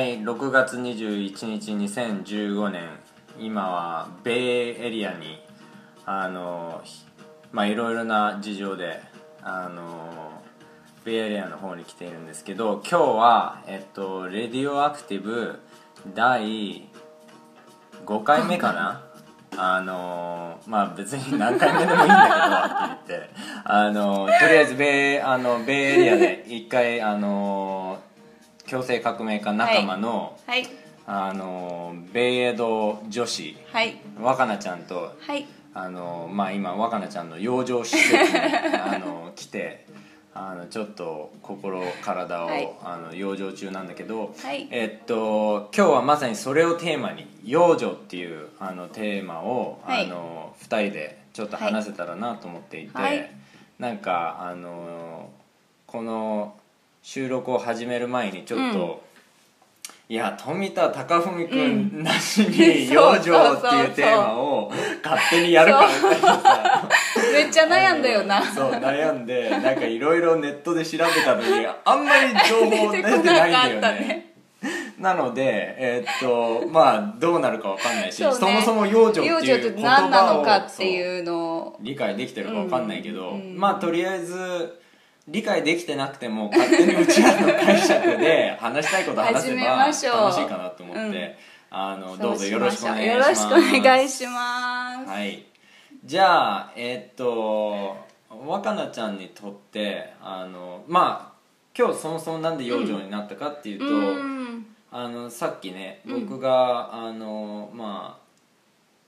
はい6月21日2015年今はベイエリアにあのひまあいろいろな事情であのベイエリアの方に来ているんですけど今日はえっとレディオアクティブ第5回目かな？あのまあ別に何回目でもいいんだけどはっきり言ってあのとりあえずベイあのベイエリアで一回あの強制革命家仲間の、はい。あのベイエド女子はい。若菜ちゃんとはい。あの、まあ、今若菜ちゃんの養生施設に あの来てあのちょっと心体を、はい。あの養生中なんだけど、はい。えっと今日はまさにそれをテーマに養生っていうあのテーマを、はい。あの2人でちょっと話せたらなと思っていて、はい。なんかあのこの収録を始める前にちょっと、いや富田貴文君なしに養生っていうテーマを勝手にやるからみたいなさめっちゃ悩んだよな。そう悩んでなんかいろいろネットで調べたのにあんまり情報出てないんだよね。ね。なのでえーっとまあどうなるかわかんないしそ,、もそも養生っていう言葉を何なのかっていうのを。理解できてるかわかんないけど、まあとりあえず理解できてなくても勝手にうちらの解釈で話したいこと話せば楽しいかなと思って、うん。あのどうぞよろしくお願いしよろますしくお願いします。はい。じゃあえーっと若菜ちゃんにとってあのまあ今日そもそもなんで養生になったかっていうと、うん。あのさっきねうん。僕が、あのまあ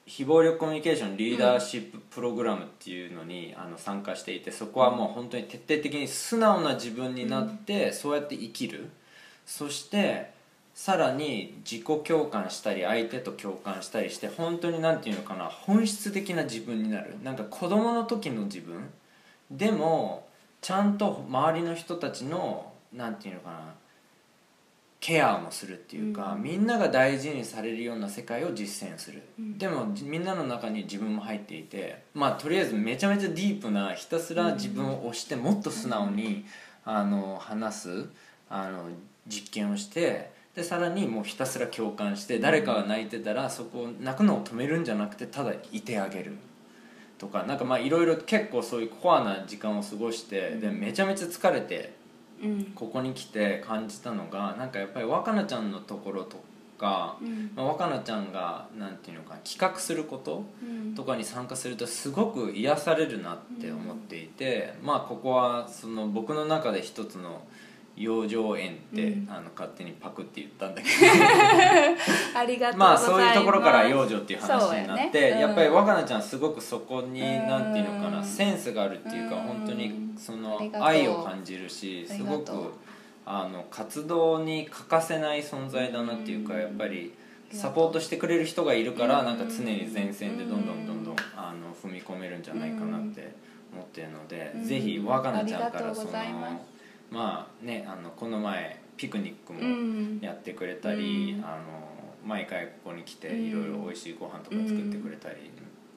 非暴力コミュニケーションリーダーシッププログラムっていうのに、あの参加していてそこはもう本当に徹底的に素直な自分になって、そうやって生きる。そしてさらに自己共感したり相手と共感したりして本当に何て言うのかな本質的な自分になる。なんか子供の時の自分。でもちゃんと周りの人たちの何て言うのかなケアもするっていうか、うん。みんなが大事にされるような世界を実践する、うん。でもじみんなの中に自分も入っていてまあとりあえずめちゃめちゃディープなひたすら自分を押してもっと素直に、あの話すあの実験をしてでさらにもうひたすら共感して誰かが泣いてたらそこを泣くのを止めるんじゃなくてただいてあげる。とかなんかまあいろいろ結構そういうコアな時間を過ごして、でめちゃめちゃ疲れてうん。ここに来て感じたのがなんかやっぱり若菜ちゃんのところとか、うん。まあ、若菜ちゃんがなんていうのか企画することうん。とかに参加するとすごく癒されるなって思っていて、まあここはその僕の中で一つの養生園って、うん。あの勝手にパクって言ったんだけ ありがとどまあうます。そういうところから養生っていう話になって、やね。うん。やっぱり若菜ちゃんすごくそこにうんなんていうのかなセンスがあるっていうかうん。本当にその愛を感じるしあすごくあの活動に欠かせない存在だなっていうかうん。やっぱりサポートしてくれる人がいるからうん。なんか常に前線でどんどんどんどんあの踏み込めるんじゃないかなって思ってるのでうん。ぜひ若菜ちゃんからそのまあねあのこの前ピクニックうもん。やってくれたり、うん。あの毎回ここに来てうん。いろいろ美味しいご飯とか作ってくれたり、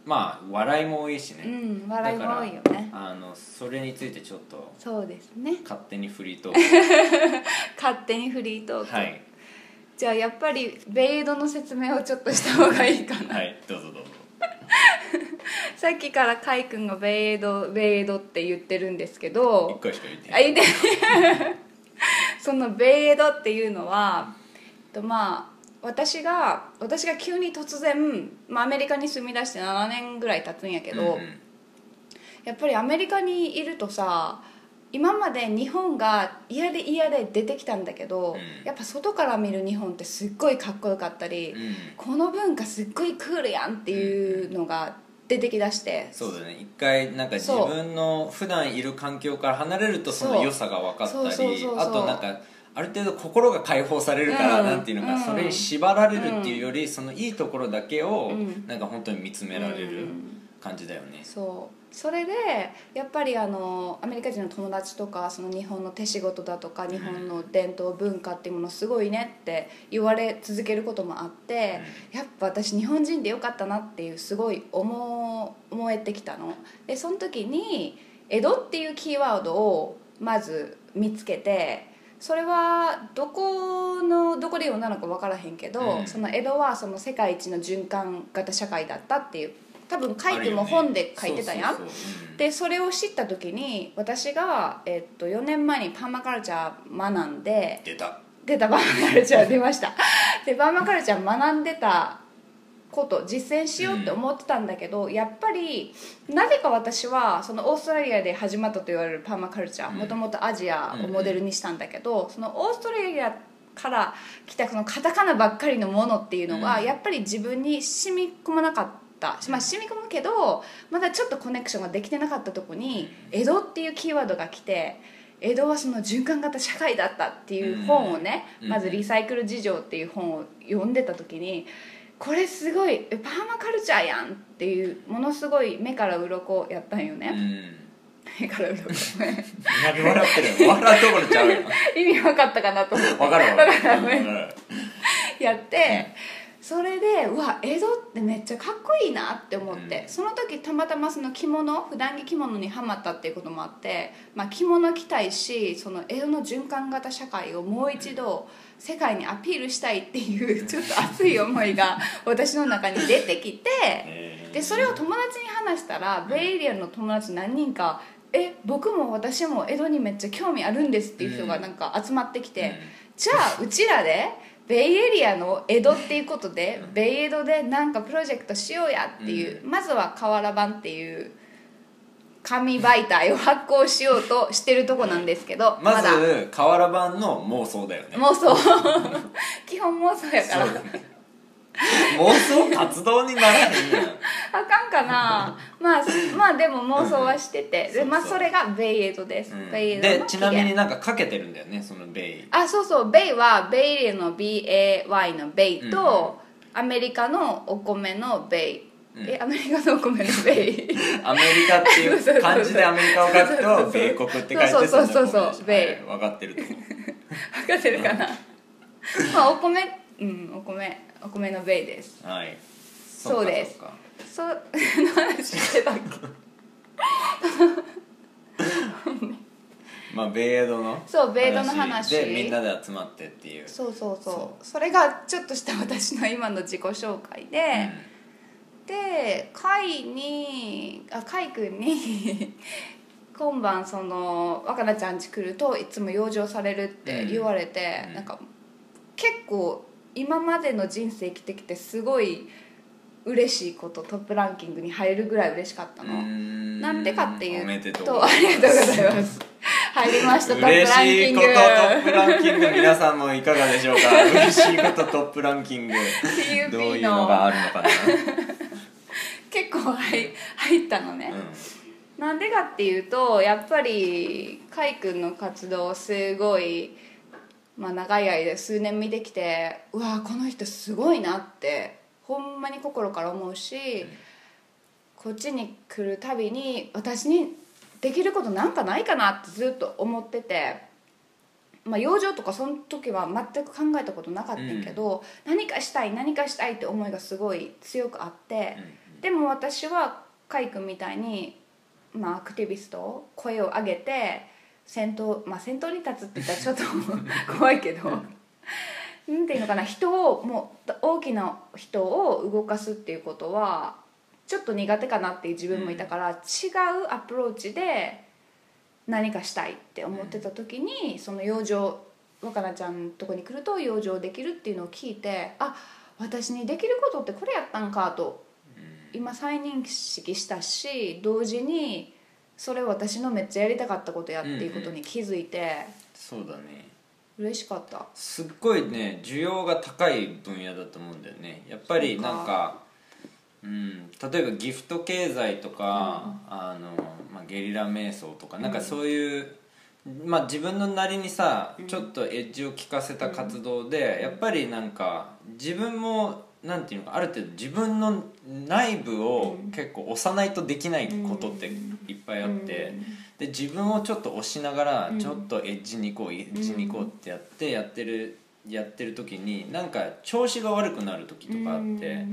まあ笑いも多いしね、うん笑いも多いよね。あのそれについてちょっとそうですね。勝手にフリートーク。勝手にフリートーク、はい。じゃあやっぱりベイドの説明をちょっとした方がいいかな。はいどうぞどうぞ さっきからカイ君がベイドベイドって言ってるんですけ一ど回しか言ってない。そのベイドっていうのはとまあ私が私が急に突然、まあ、アメリカに住み出して7年ぐらい経つんやけど、うんうん。やっぱりアメリカにいるとさ今まで日本が嫌で嫌で出てきたんだけど、うん。やっぱ外から見る日本ってすっごいかっこよかったり、うん。この文化すっごいクールやんっていうのが出てきだして、そうだね。一回なんか自分の普段いる環境から離れるとその良さが分かったりあとなんかある程度心が解放されるから、うん。なんていうのか、うん。それに縛られるっていうより、そのいいところだけを、うん。なんか本当に見つめられるうん。感じだよね、そうそれでやっぱりあのアメリカ人の友達とかその日本の手仕事だとか日本の伝統文化っていうものすごいねって言われ続けることもあって、やっぱ私日本人でよかったなっていうすごい思思えてきたの。でその時に江戸っていうキーワードをまず見つけてそれはどこのどこで読んだのか分からへんけど、うん。その江戸はその世界一の循環型社会だったっていう多分書いても本で書いてたやん、でそれを知った時に私が、えっと、4年前にパーマカルチャー学んで出た。出たパーマカルチャー 出ました。でパーマカルチャー学んでたこと実践しようって思ってたんだけど、やっぱりなぜか私はそのオーストラリアで始まったと言われるパーマカルチャーうん。もともとアジアをモデルにしたんだけど、そのオーストラリアから来たそのカタカナばっかりのものっていうのが、うん。やっぱり自分に染み込まなかった、まあ、染み込むけどまだちょっとコネクションができてなかったとこに「江戸」っていうキーワードが来て江戸はその循環型社会だったっていう本をね、うん。まず「リサイクル事情」っていう本を読んでた時にこれすごいえパーマカルチャーやんっていうものすごい目から鱗やったんよね、から鱗。何笑ってるの笑うところちゃうよ 意味分かったかなと思って。わかるわ。かるわかるやって、それでうわ江戸ってめっちゃかっこいいなって思って、うん。その時たまたまその着物普段着着物にはまったっていうこともあって、まあ、着物着たいしその江戸の循環型社会をもう一度世界にアピールしたいっていうちょっと熱い思いが 私の中に出てきてえー。でそれを友達に話したらベイエリアの友達何人か「え僕も私も江戸にめっちゃ興味あるんです」っていう人がなんか集まってきて。じゃあうちらでベイエリアの江戸っていうことでベイ江戸でなんかプロジェクトしようやっていう、まずは瓦版っていう紙媒体を発行しようとしてるとこなんですけどまだ。ず瓦版の妄想だよね。妄想。基本妄想やから。ね 妄想活動にならへんやん。あかんかな。まあまあでも妄想はしてて。で、まあ、それがベイエドです、うん。ベイエドのでちなみになんかかけてるんだよねそのベイ。あそうそう。ベイはベイエの BAY のベイと、アメリカのお米のベイ、うん。えアメリカのお米のベイ？アメリカっていう漢字でアメリカを書くと米国って書いてそうそうそうそうの米でしょ米はい分かってると思う。分かってるかな。まあお米うんお米お米のベイです。はい。そうです。そう何の話してたっけ？まあ米エドの？そう米エドの話でみんなで集まってっていう。そうそうそう。そそれがちょっとした私の今の自己紹介で、でカイにあカイ君に 今晩その若菜ちゃん家来るといつも養生されるって言われて、うん。なんか結構今までの人生生きてきてすごい嬉しいことトップランキングに入るぐらい嬉しかったの、うん。なんでかっていうと。ありがとうございます。入りました。トップラン嬉しキング。いことトップランキング。皆さんもいかがでしょうか？嬉しいことトップランキング。どういうのがあるのかな、結構入入ったのね、うなんでかっていうとやっぱりカイ君の活動をすごい、まあ、長い間数年見てきてうわこの人すごいなってほんまに心から思うし、こっちに来るたびに私にできることなんかないかなってずっと思ってて。まあ、養生とかその時は全く考えたことなかったんやけど、何かしたい何かしたいって思いがすごい強くあって、んでも私はカイ君みたいに、まあ、アクティビスト声を上げて先頭まあ先頭に立つって言ったらちょっと 怖いけどなんていうのかな人をもう大きな人を動かすっていうことはちょっと苦手かなっていう自分もいたから、違うアプローチで何かしたいって思ってた時に、その養生若菜ちゃんのとこに来ると養生できるっていうのを聞いてあ私にできることってこれやったんかと今再認識したし同時にそれ私のめっちゃやりたかったことやっていうことに気づいてそうだね。嬉しかった。すっごいね需要が高い分野だと思うんだよね。やっぱりなんかうん、例えばギフト経済とか、あのまあ、ゲリラ瞑想とかなんかそういう、まあ、自分のなりにさちょっとエッジを効かせた活動で、やっぱりなんか自分もなんていうのかある程度自分の内部を結構押さないとできないことっていっぱいあって、で自分をちょっと押しながらちょっとエッジに行こうエッジに行こうってやってやってるやってる時になんか調子が悪くなる時とかあって。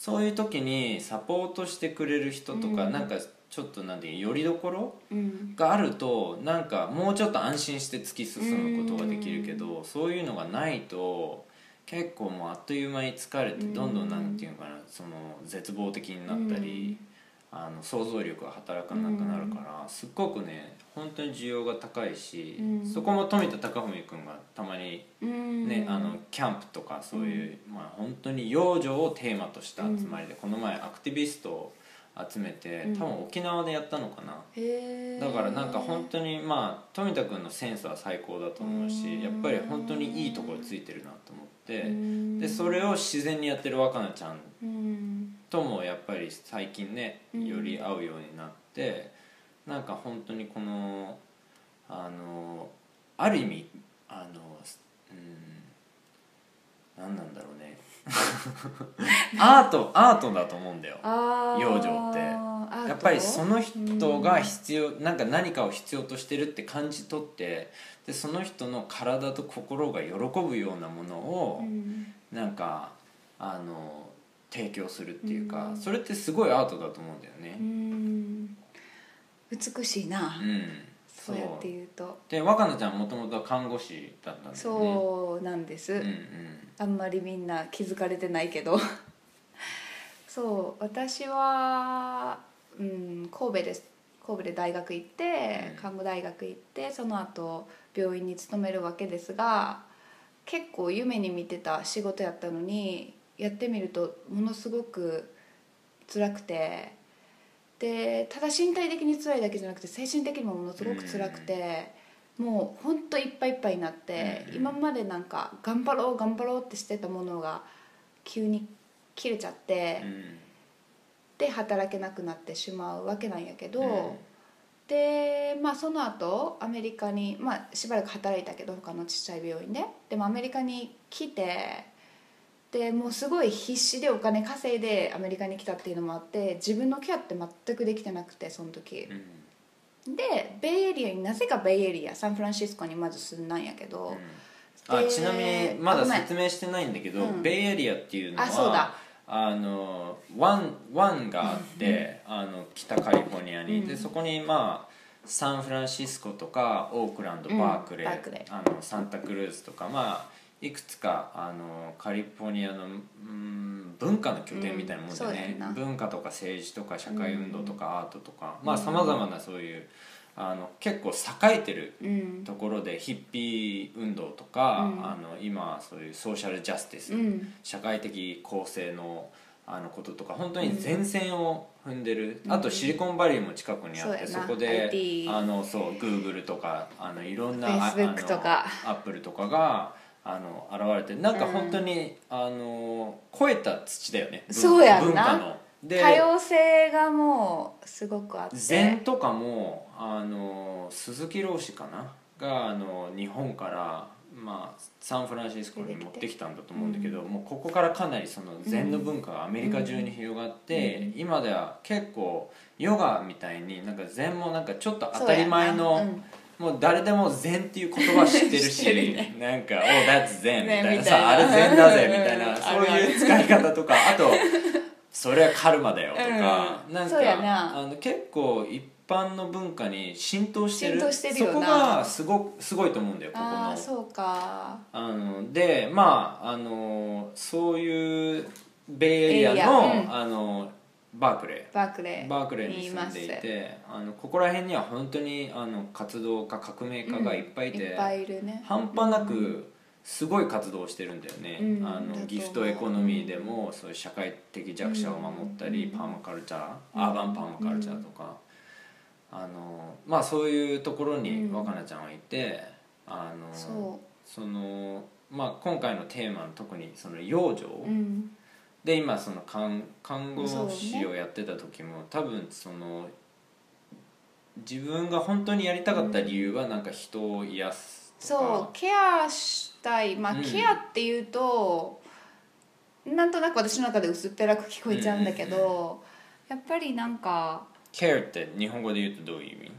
そういう時にサポートしてくれる人とか、うん。なんかちょっとなんていうよりどころうん。があるとなんかもうちょっと安心して突き進むことができるけどそういうのがないと結構もうあっという間に疲れてどんどんなんていうのかなその絶望的になったりあの想像力が働かなくなるからすっごくね本当に需要が高いしうん。そこも富田貴文君がたまにうん。ね、あのキャンプとかそういう、まあ、本当に養生をテーマとした集まりで、この前アクティビストを集めてうん。多分沖縄でやったのかな、だからなんか本当にまあ富田君のセンスは最高だと思ううん。しやっぱり本当にいいところついてるなと思ってうん。でそれを自然にやってる若菜ちゃんうんともやっぱり最近ねうん。より会うようになってなんか本当にこのあのある意味あのうん何なんだろうね。アートアートだと思うんだよ養生って。やっぱりその人が必要なんか何かを必要としてるって感じ取ってでその人の体と心が喜ぶようなものをうん。なんかあの提供するっていうか、うん。それってすごいアートだと思うんだようね。ん。美しいな、うん、そうやって言うと。で若菜ちゃんもともとは看護師だったんだよね。そうなんです、うんうん。あんまりみんな気づかれてないけど。そう。私は、うん、神戸です。神戸で大学行ってうん。看護大学行ってその後病院に勤めるわけですが結構夢に見てた仕事やったのにやってみるとものすごく辛くて。でただ身体的に辛いだけじゃなくて精神的にもものすごく辛くて、もうほんといっぱいいっぱいになって、うん。今までなんか頑張ろう頑張ろうってしてたものが急に切れちゃって、うん。で働けなくなってしまうわけなんやけど、うん。でまあその後アメリカに、まあ、しばらく働いたけど他のちっちゃい病院で。でもアメリカに来てでもうすごい必死でお金稼いでアメリカに来たっていうのもあって自分のケアって全くできてなくてその時。うん。でベイエリアになぜかベイエリアサンフランシスコにまず住んだんやけど、であちなみにまだ説明してないんだけど、うん。ベイエリアっていうのはあそうだ。あの湾湾があって、あの北カリフォルニアに、うん。でそこにまあサンフランシスコとかオークランドうん。バークレー,、バークレーあのサンタクルーズとかまあいくつかあのカリフォルニアの、うん、文化の拠点みたいなもんでね。や、な。文化とか政治とか社会運動とかアートとか、まあさまざまなそういうあの結構栄えてるうん。ところでヒッピー運動とか、うん。あの今そういうソーシャルジャスティス、うん。社会的公正のあのこととか本当に前線を踏んでる、あとシリコンバレーも近くにあって、そこで IT あのそうグーグルとかあのいろんなアップルとかがあの現れてなんか本当に、あの超えた土だよね。文そうやんな。文化の。で多様性がもうすごくあって。禅とかもあの鈴木老師かな？があの日本から、まあ、サンフランシスコに持ってきたんだと思うんだけど、もうここからかなりその禅の文化がアメリカ中に広がって、今では結構ヨガみたいになんか禅もなんかちょっと当たり前の、もう誰でも禅っていう言葉知ってるしね。なんか「お that's 禅」みたいな。ねみたいな。さあれ禅だぜみたいうんなそういう使い方とか。あと「それはカルマだよ」とか、なん。うんそうやかな。あの結構一般の文化に浸透してる。そこがすごすごいと思うんだよここの。ああそうか。あのでまああのそういうベイエリア。の,、あのバークレー。バークレー。バークレーに住んでいてあのここら辺には本当にあの活動家革命家がいっぱいいて、いっぱいいるね。半端なくすごい活動をしてるんだよね、うんあのギフトエコノミーでもそういう社会的弱者を守ったり、うん。パーマカルチャーアーバンパーマカルチャーとか、あのまあそういうところにうん。若菜ちゃんはいて、あのそそのまあ今回のテーマの特にその養生、ううんで今その看看護師をやってた時も、多分その自分が本当にやりたかった理由はなんか人を癒すとか。そうケアしたい。まあ、うん。ケアっていうとなんとなく私の中で薄っぺらく聞こえちゃうんだけど、やっぱりなんか care って日本語で言うとどういう意味？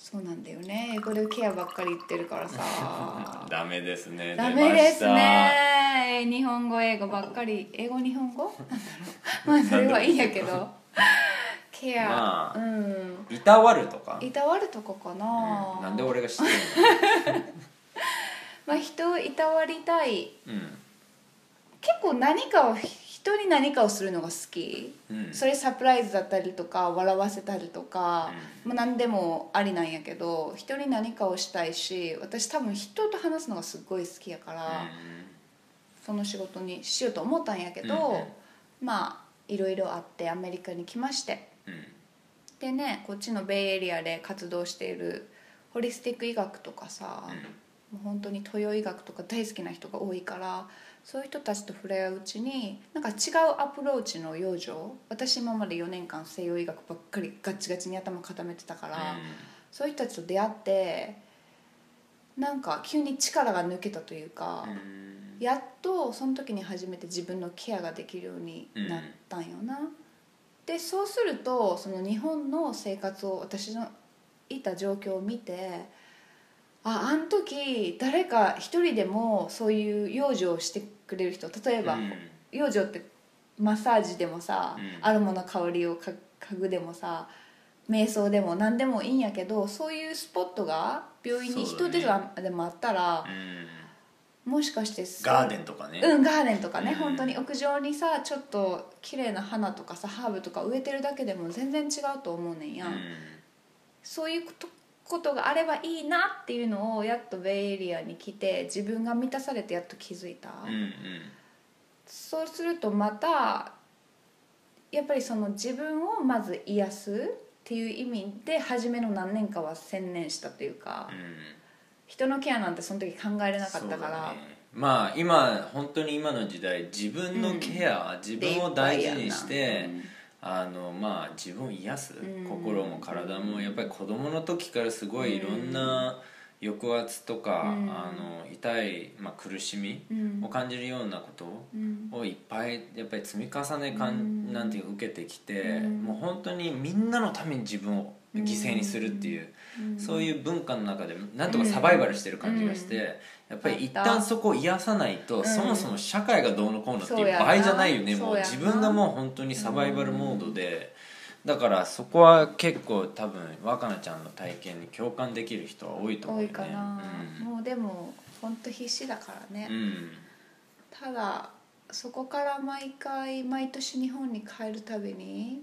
そうなんだよね。英語でケアばっかり言ってるからさ。ダメですね。ダメですね。日本語英語ばっかり。英語日本語？まあそれはいいんやけど。ケア、まあうん。いたわるとか、いたわるとかかな、うん。なんで俺が知ってる まあ、人をいたわりたい。のうん。結構何かを人に何かをするのが好き、うん。それサプライズだったりとか笑わせたりとか、まあ、何でもありなんやけど人に何かをしたいし私多分人と話すのがすっごい好きやから、その仕事にしようと思ったんやけど、うんうん。まあいろいろあってアメリカに来まして。うん。でねこっちのベイエリアで活動しているホリスティック医学とかさ、もう本当に東洋医学とか大好きな人が多いからそういう人たちと触れ合ううちになんか違うアプローチの養生私今まで4年間西洋医学ばっかりガチガチに頭固めてたから、そういう人たちと出会ってなんか急に力が抜けたというか、うん。やっとその時に初めて自分のケアができるようになったんよな、でそうするとその日本の生活を私のいた状況を見てああの時誰か一人でもそういう養生をしてくれる人例えば、うん。養生ってマッサージでもさ、うん。アロマの香りをか嗅ぐでもさ瞑想でも何でもいいんやけどそういうスポットが病院にそうだねでもあったら、うん。もしかしてすガーデンとかね、うんガーデンとかね、うん。本当に屋上にさちょっと綺麗な花とかさハーブとか植えてるだけでも全然違うと思うねんや、うん。そういうことがあればいいなっていうのをやっとベイエリアに来て自分が満たされてやっと気づいた、うんうんそうするとまたやっぱりその自分をまず癒すっていう意味で初めの何年かは専念したというか、うん。人のケアなんてその時考えれなかったから、まあ今本当に今の時代自分のケア、自分を大事にして、あのまあ自分を癒す、うん。心も体もやっぱり子供の時からすごいいろんな抑圧とか、うん。あの痛い、まあ、苦しみうん。を感じるようなことうん。をいっぱいやっぱり積み重ねかん、うん。なんていうか受けてきて、うん。もう本当にみんなのために自分を犠牲にするっていう、うん。そういう文化の中でなんとかサバイバルしてる感じがして、うんやっぱり一旦そこを癒さないと、ん。そもそも社会がどうのこうのっていう場合じゃないよね。もそう自分がもう本当にサバイバルモードで、だからそこは結構多分若菜ちゃんの体験に共感できる人は多いと思うよね。多いかな、もうでも本当必死だからね、うん、うんただそこから毎回毎年日本に帰るたびに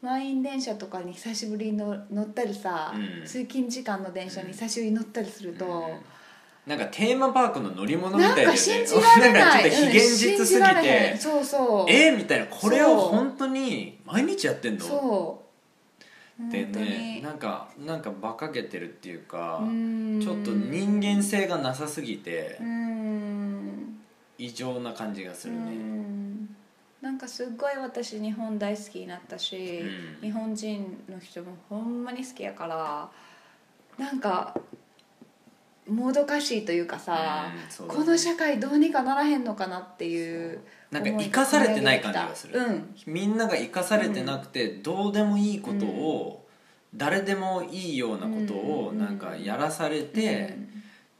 満員電車とかに久しぶりに乗乗ったりさ、うん。通勤時間の電車に久しぶりに乗ったりすると、なんかテーマパークの乗り物みたいで、ね、なんか信じられない。んかちょっと非現実すぎうん。そうそう。えー、みたいな。これを本当に毎日やってんの？そう。って本当に。ねなんかなんか馬鹿げてるっていうかうん。ちょっと人間性がなさすぎてうん。異常な感じがするうねん。なんかすっごい私日本大好きになったし、うん。日本人の人もほんまに好きやからなんかもどかしいというかさ、うんこの社会どうにかならへんのかなっていうなんか生かされてない感じがする、うん。みんなが生かされてなくて、どうでもいいことを、誰でもいいようなことをうん。なんかやらされて、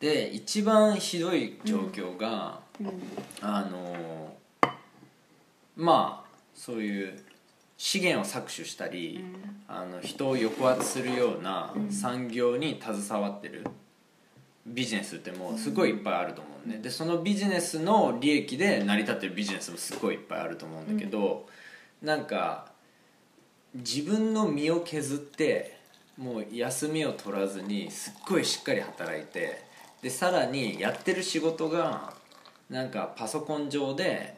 で一番ひどい状況が、あのまあそういう資源を搾取したり、あの人を抑圧するような産業に携わってるビジネスってもうすごいいっぱいあると思うねでそのビジネスの利益で成り立ってるビジネスもすごいいっぱいあると思うんだけど、なんか自分の身を削ってもう休みを取らずにすっごいしっかり働いてでさらにやってる仕事がなんかパソコン上で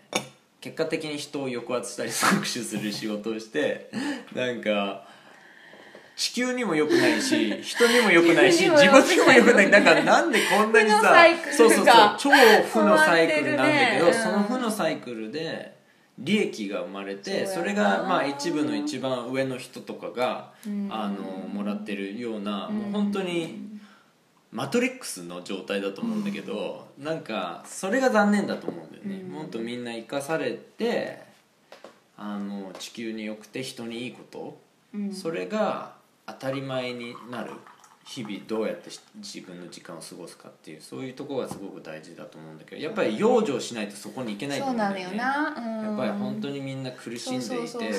結果的に人を抑圧したり 搾取する仕事をしてなんか地球にも良くないし 人にも良くないし自分にも良くない。なんかなんでこんなにさそうそうそう超負のサイクルなんだけど、その負のサイクルで利益が生まれてそれがまあ一部の一番上の人とかがうん。あのもらってるようなうん。もう本当にマトリックスの状態だと思うんだけどなんかそれが残念だと思うんだよね。うん。もっとみんな生かされてあの地球に良くて人にいいこと。うん。それが当たり前になる。日々どうやってし自分の時間を過ごすかっていうそういうところがすごく大事だと思うんだけどやっぱり養生しないとそこに行けないと思うんだよね。のよな、うん、やっぱり本当にみんな苦しんでいて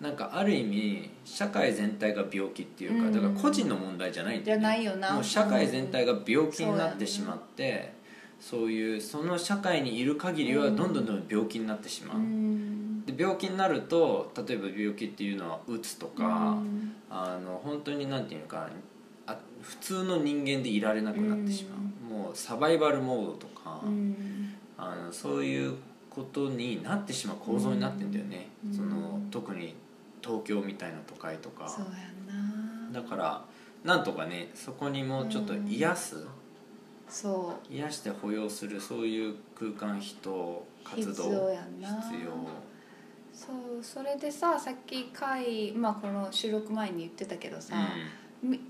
なんかある意味社会全体が病気っていうかうん。だから個人の問題じゃないんだよね。じゃないよな。もう社会全体が病気になっうんてしまってそういうその社会にいる限りはどんどんどんどん病気になってしまう。う、んで病気になると例えば病気っていうのはうつとか、うん。あの本当になんていうのかあ普通の人間でいられなくなってしまう、もうサバイバルモードとか、うん。あのそういうことになってしまう構造になってんだよね、うん。その特に東京みたいな都会とか。だからなんとかねそこにもうちょっと癒す、そ癒して保養するそういう空間人活動必要そうそれでささっき回、まあ、この収録前に言ってたけどさ、み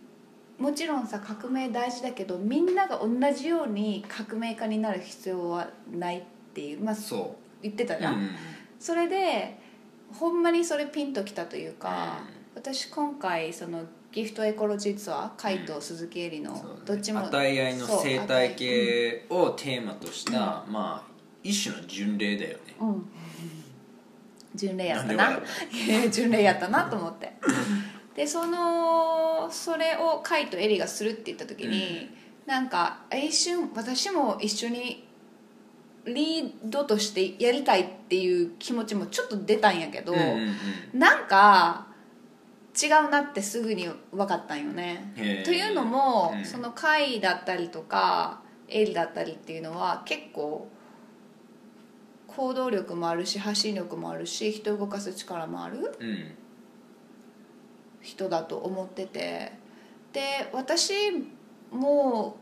もちろんさ革命大事だけどみんなが同じように革命家になる必要はないっていう、まあ、う。ん、そ言ってたう、じゃん、うんそれでほんまにそれピンときたというか、私今回そのギフトエコロジーツアー海と鈴木恵里のそうね。どっちも与え合いの生態系をテーマとした、まあ一種の巡礼だよね。うん巡礼やったな。巡礼やったなと思って。でそのそれをカイとエリがするって言った時に、なんか一瞬私も一緒にリードとしてやりたいっていう気持ちもちょっと出たんやけど、うんうんうん。なんか違うなってすぐに分かったんよね。というのも、うん。その会だったりとかエリだったりっていうのは結構行動力もあるし発信力もあるし人を動かす力もある。人だと思ってて。で私も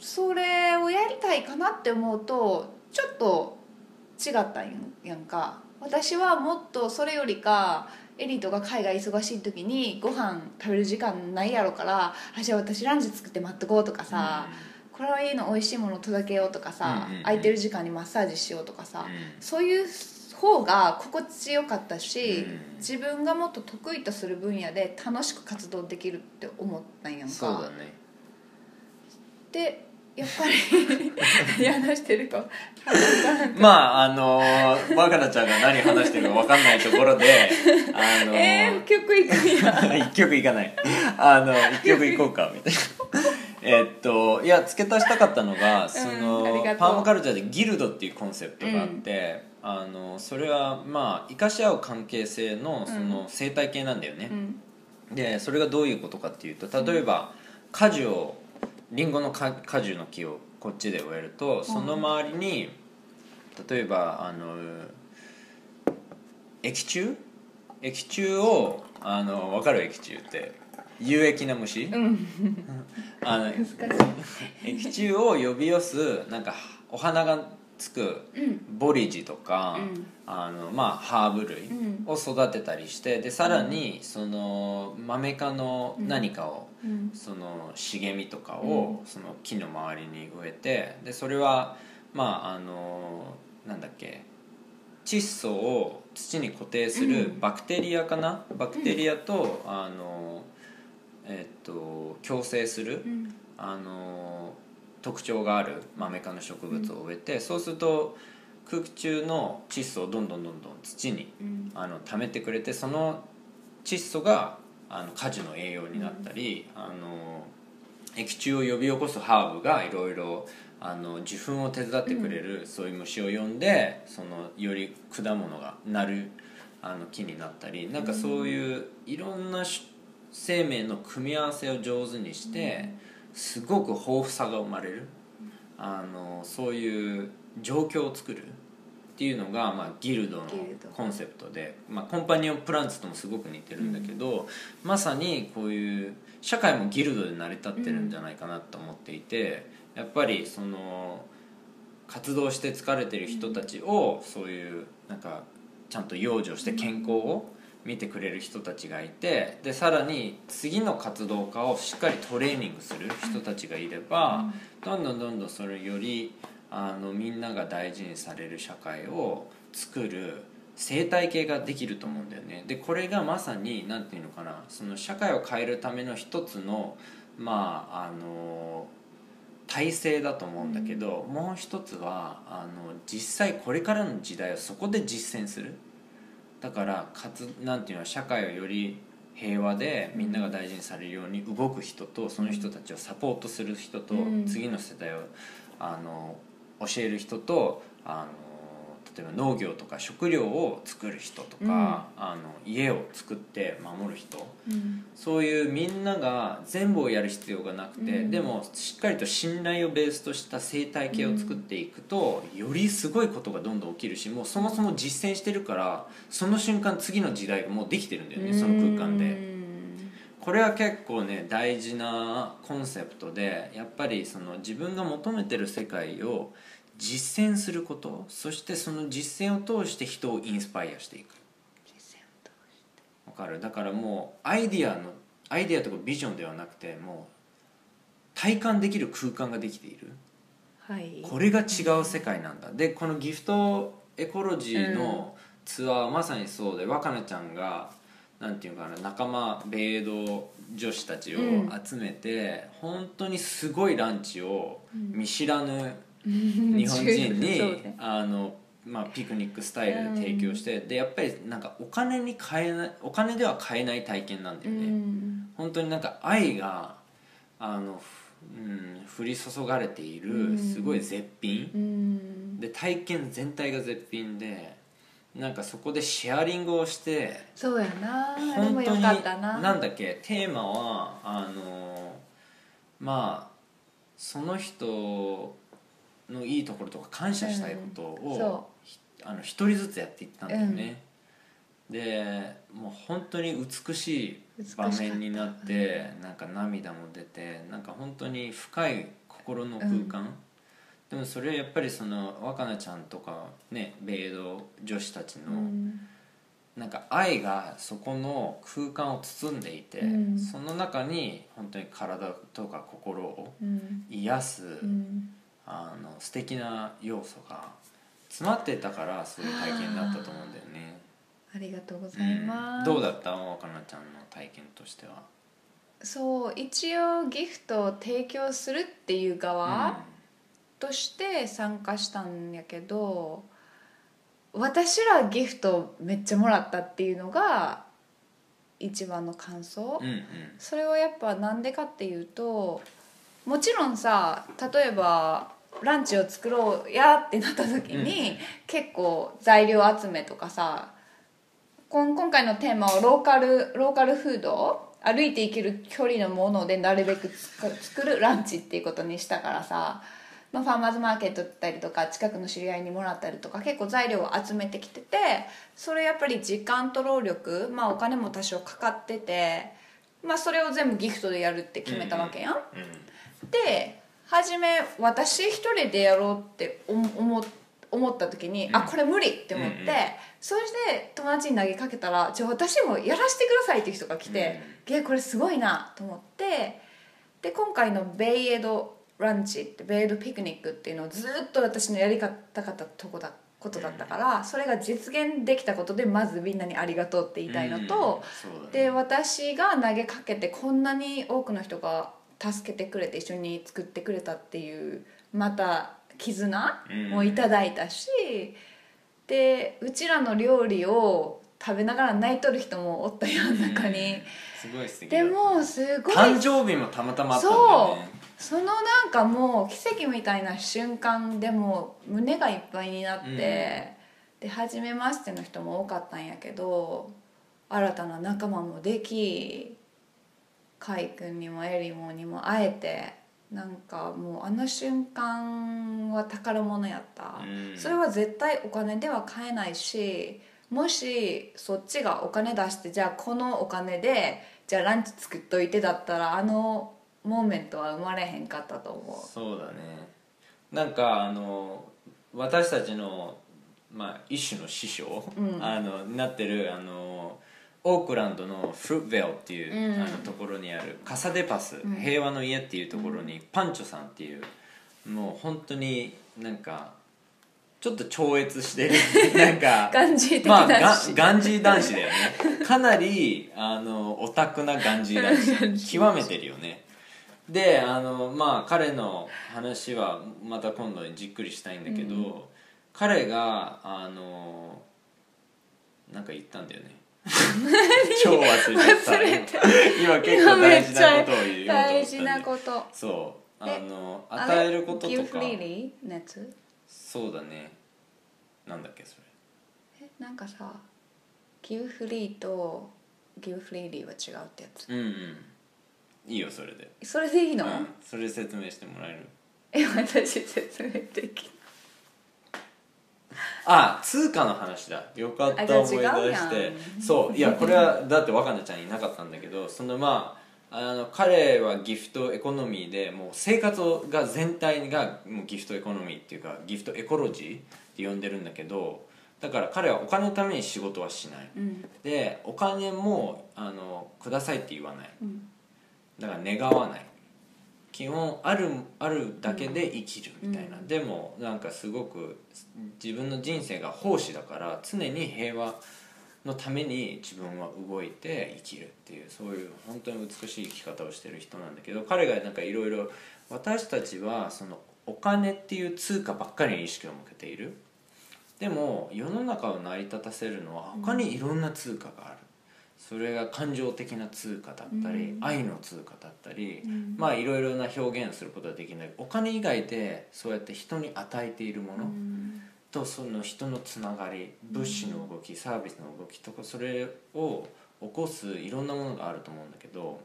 それをやりたいかなって思うとちょっと違ったんやんか。私はもっとそれよりかエリートが海外忙しい時にご飯食べる時間ないやろからあじゃあ私ランチ作って待っとこうとかさ、これはいいの美味しいもの届けようとかさ、うんうんうん。空いてる時間にマッサージしようとかさ、うん。そういう方が心地よかったし、うん。自分がもっと得意とする分野で楽しく活動できるって思ったんやんか。そうだね。でやっぱり 話してるか まああのー、若菜ちゃんが何話してるか分かんないところであのーえー、曲いくんや。一曲いかない。あの一曲いこうかみたいなえっといや付け足したかったのがその、う。パーマカルチャーでギルドっていうコンセプトがあって、あのそれはまあ生かし合う関係性のその生態系なんだよね、うん。でそれがどういうことかっていうと例えば果樹をリンゴの果果樹の木をこっちで植えるとその周りに例えばあの液中液中をあの分かる？液中って有益な虫、うん。あの液中を呼び寄すなんかお花がつくうん。ボリジとか、うん。あのまあ、ハーブ類うん。を育てたりしてでさらにそのマメ科の何かを、うん。その茂みとかをその木の周りに植えてでそれはまああのなんだっけ窒素を土に固定するうん。バクテリアかな、バクテリアとあのえっと共生する、うん。あの特徴があるマメ科の植物を植えて、そうすると空気中の窒素をどんどんどんどん土にうん。あの溜めてくれてその窒素があの果樹の栄養になったり、あの液中を呼び起こすハーブがいろいろあの受粉を手伝ってくれる、そういう虫を呼んでそのより果物がなるあの木になったりなんかそういういろんなし生命の組み合わせを上手にして、すごく豊富さが生まれる、あのそういう状況を作るっていうのが、まあ、ギルドのコンセプトで、まあ、コンパニオンプランツともすごく似てるんだけど、まさにこういう社会もギルドで成り立ってるんじゃないかなと思っていて、やっぱりその活動して疲れてる人たちをそういうなんかちゃんと養生して健康を見てくれる人たちがいてでさらに次の活動家をしっかりトレーニングする人たちがいれば、どんどんどんどんそれよりあのみんなが大事にされる社会を作る生態系ができると思うんだよね。でこれがまさに何て言うのかなその社会を変えるための一つのまああの体制だと思うんだけど、もう一つはあの実際これからの時代をそこで実践するだからかつなんていうの社会をより平和でみんなが大事にされるように動く人とその人たちをサポートする人と、うん。次の世代をあの教える人とあの例えば農業とか食料を作る人とか、あの家を作って守る人。うん。そういうみんなが全部をやる必要がなくて、うん。でもしっかりと信頼をベースとした生態系を作っていくと、よりすごいことがどんどん起きるしもうそもそも実践してるからその瞬間次の時代がもうできてるんだよね、その空間で。うんこれは結構ね大事なコンセプトでやっぱりその自分が求めてる世界を実践することそしてその実践を通して人をインスパイアしていく。わかる？だからもうアイディアのアイディアとかビジョンではなくてもう体感できる空間ができている。はい。これが違う世界なんだ。でこのギフトエコロジーのツアーはまさにそうで若菜ちゃんがなんていうかな仲間米ド女子たちを集めて、本当にすごいランチを見知らぬ 日本人に、ね。あのまあ、ピクニックスタイルで提供して、でやっぱりなんかお金に買えないお金では買えない体験なんだうよね、ん。本当になんか愛があの、ふうん、降り注がれているすごい絶品、うん。で体験全体が絶品でなんかそこでシェアリングをしてそうやな。本当になんだっけテーマはあのまあその人のいいところとか感謝したいことを、あの一人ずつやっていったんだよね、でもう本当に美しい場面になってなんか涙も出てなんか本当に深い心の空間、でもそれはやっぱりその若菜ちゃんとかね米ド女子たちの、うん。なんか愛がそこの空間を包んでいて、うん。その中に本当に体とか心をうん。癒す、うんあの素敵な要素が詰まってたからそういう体験になったと思うんだよね、ありがとうございます、うん。どうだった？若菜ちゃんの体験としては。そう一応ギフトを提供するっていう側として参加したんやけど私らギフトめっちゃもらったっていうのが一番の感想、うんうん。それはやっぱなんでかっていうともちろんさ例えばランチを作ろうやってなった時に、結構材料集めとかさこん今回のテーマはローカルローカルフード歩いていける距離のものでなるべく作作るランチっていうことにしたからさ、まあ、ファーマーズマーケット行ったりとか近くの知り合いにもらったりとか結構材料を集めてきててそれやっぱり時間と労力、まあ、お金も多少かかってて、まあ、それを全部ギフトでやるって決めたわけやん。で初め私一人でやろうって思思思った時に、うん。あこれ無理って思って、うんうん。そして友達に投げかけたらじゃあ私もやらせてくださいっていう人が来て、えこれすごいなと思ってで今回のベイエドランチってベイエドピクニックっていうのをずっと私のやりたかったとこだことだったからそれが実現できたことでまずみんなにありがとうって言いたいのと、うん。ね。で私が投げかけてこんなに多くの人が助けてくれて一緒に作ってくれたっていうまた絆もいただいたし、でうちらの料理を食べながら泣いとる人もおったよ中に、すごい素敵だでもすごい。誕生日もたまたまあったんだよそう。ねそのなんかもう奇跡みたいな瞬間でもう胸がいっぱいになって、うん。で初めましての人も多かったんやけど新たな仲間もできカイ君にもエリモにも会えてなんかもうあの瞬間は宝物やった、うん。それは絶対お金では買えないしもしそっちがお金出してじゃあこのお金でじゃあランチ作っといてだったらあのモーメントは生まれへんかったと思そうだね。なんかあの私たちの、まあ、一種の師匠、うん。あのになってるあのオークランドのフルーヴェルっていう、うん。あのところにあるカサデパス、うん。平和の家っていうところに、パンチョさんっていうもう本当になんかちょっと超越してる なんかガンジー的まあガンジー男子だよね。かなりあのオタクな ガンジー男子。極めてるよね。であのまあ彼の話はまた今度じっくりしたいんだけど、彼があのなんか言ったんだよね超忘れちゃった忘れて今結構大事なことを言おう大事なことそう。あえの与えることとか。そうだね。なんだっけそれ。えなんかさ Give free と Give freely は違うってやつ？うんうん。いいよそれで、それでいいの、うん、それ説明してもらえる？え私説明できあ通貨の話だ。よかった思い出して。そう。いやこれはだって若菜ちゃんいなかったんだけどそのまああの彼はギフトエコノミーでもう生活が全体がもうギフトエコノミーっていうかギフトエコロジーって呼んでるんだけどだから彼はお金のために仕事はしない。うん。でお金もあのくださいって言わない。うん。だから願わない基本あるあるだけで生きるみたいな、でもなんかすごく自分の人生が奉仕だから常に平和のために自分は動いて生きるっていうそういう本当に美しい生き方をしてる人なんだけど彼がなんかいろいろ私たちはそのお金っていう通貨ばっかりに意識を向けている。でも世の中を成り立たせるのは他にいろんな通貨がある、それが感情的な通貨だったり、うん。愛の通貨だったり、うん。まあいろいろな表現をすることはできない。お金以外でそうやって人に与えているものうん。とその人のつながり物資の動きサービスの動きとかそれを起こすいろんなものがあると思うんだけど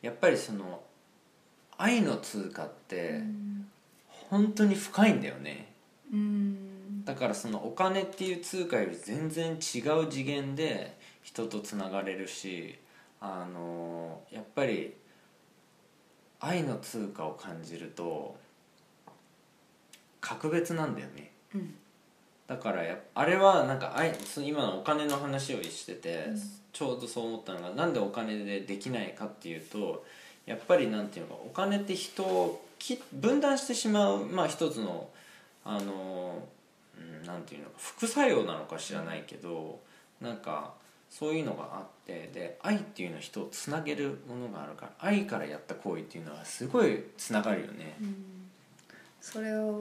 やっぱりその愛の通貨って本当に深いんだよね。うん。だからそのお金っていう通貨より全然違う次元で人とつながれるしあのやっぱり愛の通貨を感じると格別なんだよね。うん。だからやあれはなんか愛今のお金の話をしてて、うん。ちょうどそう思ったのがなんでお金でできないかっていうとやっぱりなんていうのかお金って人をき分断してしまうまあ一つのあの、うん、なんていうのか副作用なのか知らないけどなんかそういうのがあってで愛っていうのは人をつなげるものがあるから愛からやった行為っていうのはすごいつながるよね。うん。それを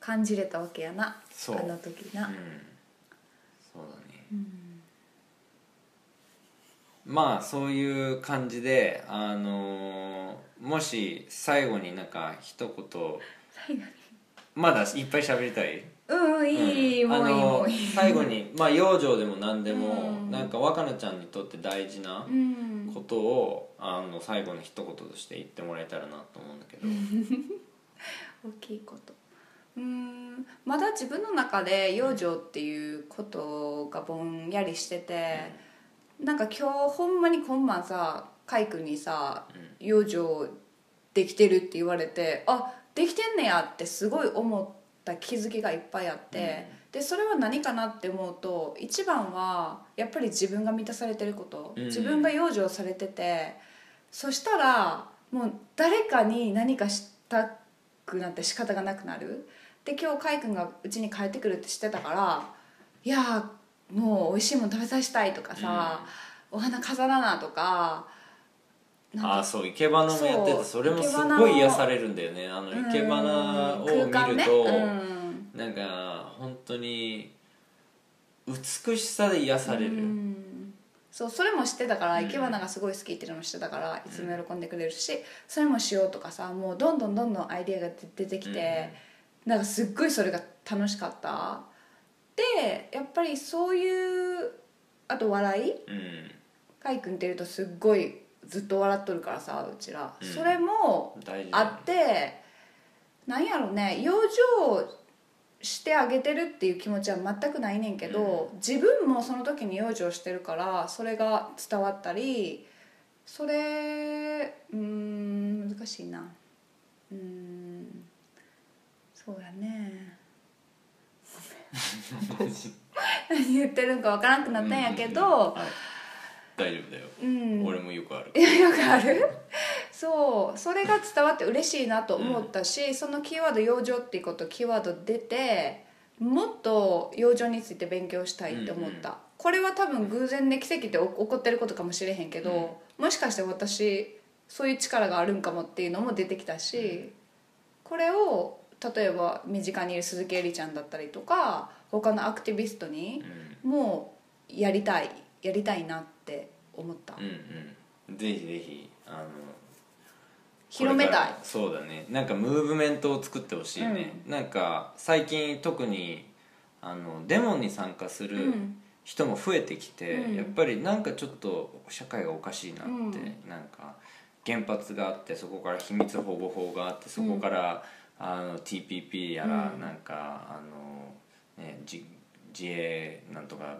感じれたわけやなそう。あの時な、うん、そうだね。うん。まあそういう感じであのーもし最後になんか一言まだいっぱい喋りたい？うんいい、うん。もういいあのもういい。最後にまあ養生でも何でも、うん。なんか若菜ちゃんにとって大事なうんことを、あの最後に一言として言ってもらえたらなと思うんだけど、大きいこと。うん。まだ自分の中で養生っていうことがぼんやりしてて、なんか今日ほんまに今晩さ海君にさ「養生できてる」って言われてあできてんねやってすごい思った気づきがいっぱいあって、でそれは何かなって思うと一番はやっぱり自分が満たされてること、うん。自分が養生されててそしたらもう誰かに何かしたくなって仕方がなくなる。で今日海君がうちに帰ってくるって知ってたからいやもう美味しいもの食べさせたいとかさ、お花飾らなとかああそう生け花もやっててそれもすごい癒されるんだよね。あの生け花を見ると、ね。うん。なんか本当に美しさで癒される、うん。そうそれも知ってたからうん生け花がすごい好きっていうのも知ってたからいつも喜んでくれるしそれもしようとかさもうどんどんどんどんアイデアが出てきて、なんかすっごいそれが楽しかった。でやっぱりそういうあと笑い？うん。かいくんっているとすっごいずっと笑っとるからさうちら、うん。それも大事あってなんやろね養生してあげてるっていう気持ちは全くないねんけど、自分もその時に養生してるからそれが伝わったりそれうーん難しいな。うーんそうやね。何言ってるんかわからなくなったんやけど、はい大丈夫だよ、うん。俺もよくある。よくある。そう。それが伝わって嬉しいなと思ったし、そのキーワード「養生」っていうことキーワード出てもっと養生について勉強したいって思った、うんこれは多分偶然で奇跡って起こってることかもしれへんけど、もしかして私そういう力があるんかもっていうのも出てきたしこれを例えば身近にいる鈴木恵里ちゃんだったりとか他のアクティビストにもうやりたいやりたいなって思った。うんうん。ぜひぜひあの広めたい。そうだね。なんかムーブメントを作ってほしいね、なんか最近特にあのデモに参加するうん。人も増えてきて、うん。やっぱりなんかちょっと社会がおかしいなって、うん。なんか原発があってそこから秘密保護法があってそこから、あの TPP やら、うん。なんかあの、ね、自自衛なんとか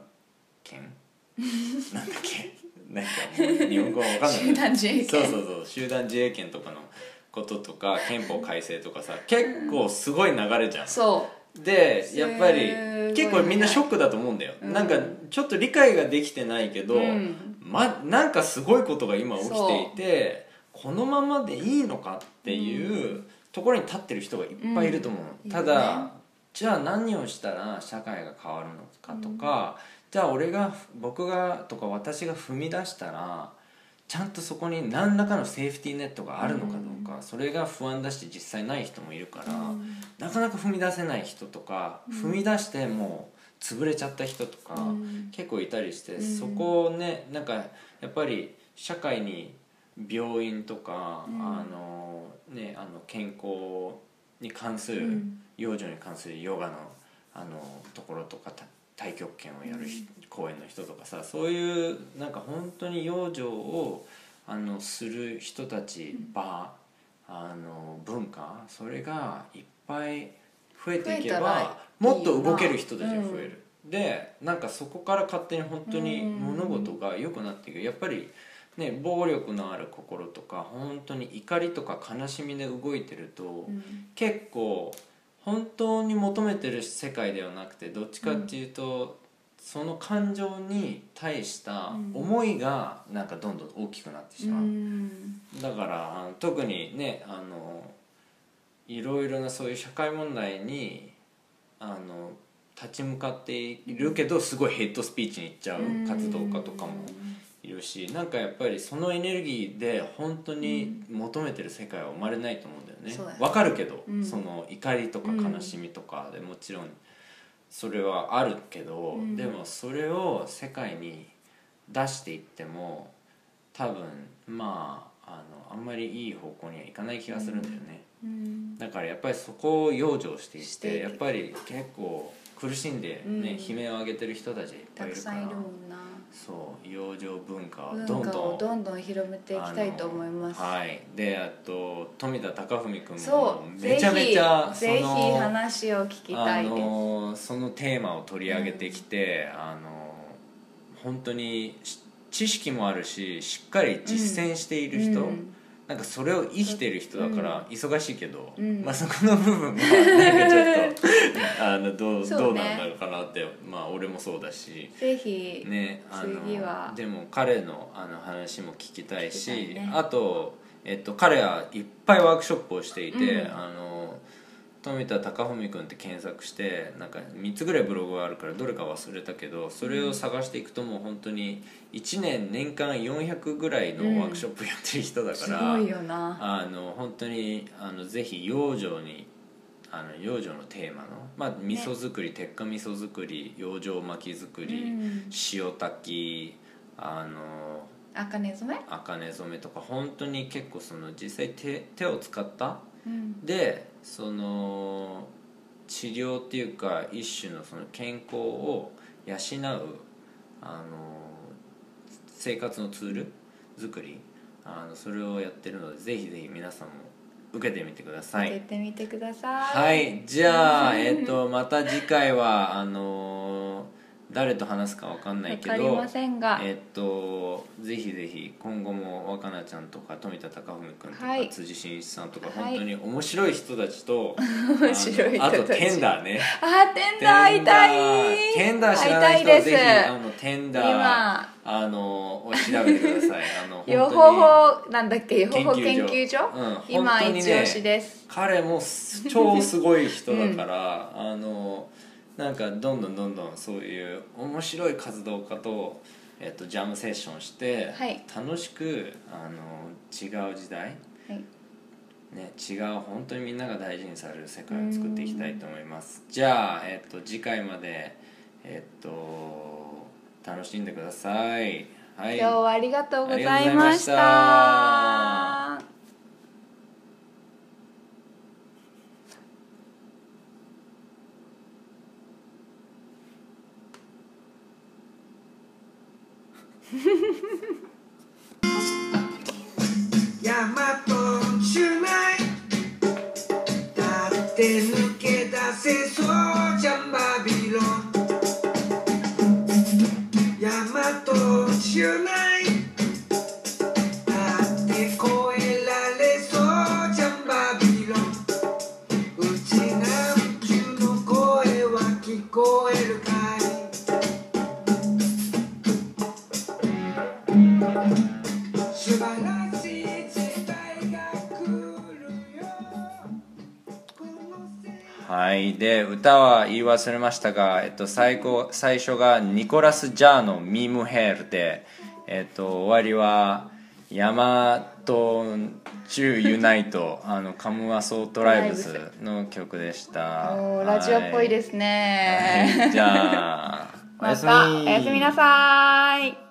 権 なんだっけ？なんかもう日本語わかんない集団自衛権。そうそうそう集団自衛権とかのこととか憲法改正とかさ結構すごい流れじゃん。そでやっぱり結構みんなショックだと思うんだよ、うん。なんかちょっと理解ができてないけど、うん。ま、なんかすごいことが今起きていてこのままでいいのかっていうところに立ってる人がいっぱいいると思う、うん。ただ、じゃあ何をしたら社会が変わるのかとか、じゃあ俺が僕がとか私が踏み出したらちゃんとそこに何らかのセーフティーネットがあるのかどうか、それが不安だし実際ない人もいるから、うん。なかなか踏み出せない人とか、踏み出してもう潰れちゃった人とか、うん。結構いたりして、うん。そこをねなんかやっぱり社会に病院とか、うん。あのねあの健康に関する、うん。養生に関するヨガのあのところとかた太極拳をやるひ、公演の人とかさそういうなんか本当に養生をあのする人たち場、あの文化それがいっぱい増えていけばもっと動ける人たちが増える。でなんかそこから勝手に本当にうん。物事が良くなっていく。やっぱりね暴力のある心とか本当に怒りとか悲しみで動いてると、うん。結構本当に求めてる世界ではなくてどっちかっていうと、その感情に対した思いがなんかどんどん大きくなってしまう、うん。だからあの特にねあのいろいろなそういう社会問題にあの立ち向かっているけどすごいヘッドスピーチに行っちゃう活動家とかもいるしなんかやっぱりそのエネルギーで本当に求めてる世界は生まれないと思うんだよね。そうだね。わかるけど、うん。その怒りとか悲しみとかでもちろんそれはあるけど、うん。でもそれを世界に出していっても多分まああのあんまりいい方向にはいかない気がするんだよね、うん。だからやっぱりそこを養生していっしてやっぱり結構苦しんでね、うん。悲鳴を上げてる人たちいっぱたいいるからそう養生文化を文どんどんどんどん広めていきたいと思います。はい。であと富田貴文君そもうめちゃめちゃそぜひ話を聞きたいです。あのそのテーマを取り上げてきて、あの本当にし知識もあるししっかり実践している人、うんなんかそれを生きてる人だから忙しいけど、うん。まあ、そこの部分はなんかちょっとあのどうね。どうなんだろうかなってまあ俺もそうだし。ぜひね、あのでも彼のあの話も聞きたいしね。あと、えっと、彼はいっぱいワークショップをしていて、うん。あの富田貴文君って検索してなんか3つぐらいブログがあるからどれか忘れたけどそれを探していくともう本当に1年年間400ぐらいのワークショップやってる人だすから、ごいよな。あの本当にあのぜひ養生にあの養生のテーマの、まあ、味噌作り、鉄火味噌作り養生巻き作り、うん。塩炊きあの茜染め？茜染めとか本当に結構その実際手手を使ったうん。でその治療っていうか一種のその健康を養うあの生活のツール作りあのそれをやってるのでぜひぜひ皆さんも受けてみてください。出てみてください。はいじゃあ、えっとまた次回はあの誰と話すかわかんないけどわかりませんが。えっとぜひぜひ今後も若菜ちゃんとか富田貴文君とか、はい。辻真一さんとかはい。本当に面白い人たちと、面白い人あとテンダーね。あテンダー会いたい。テンダー知らない人はぜひあのテンダー今。あのを調べてください。あの予 本当に報法なんだっけ？予報法研研究究所、所うん。今一押しです。彼も超すごい人だから、あのなんかどんどんどんどんそういう面白い活動家とえっと、ジャムセッションして、はい。楽しくあの違う時代、はい。ね、違う本当にみんなが大事にされる世界を作っていきたいと思います。じゃあ、えっと、次回まで、えっと、楽しんでください、はい、今日はありがとうございましたい、で歌は言い忘れましたが、えっと、最後最初がニコラス・ジャーの「ミームヘールで」えっと、終わりは「ヤマト中ユナイト」あのカムアソートライブスの曲でした。ラジオっぽいですすね、じゃあおやすみおやすみなさい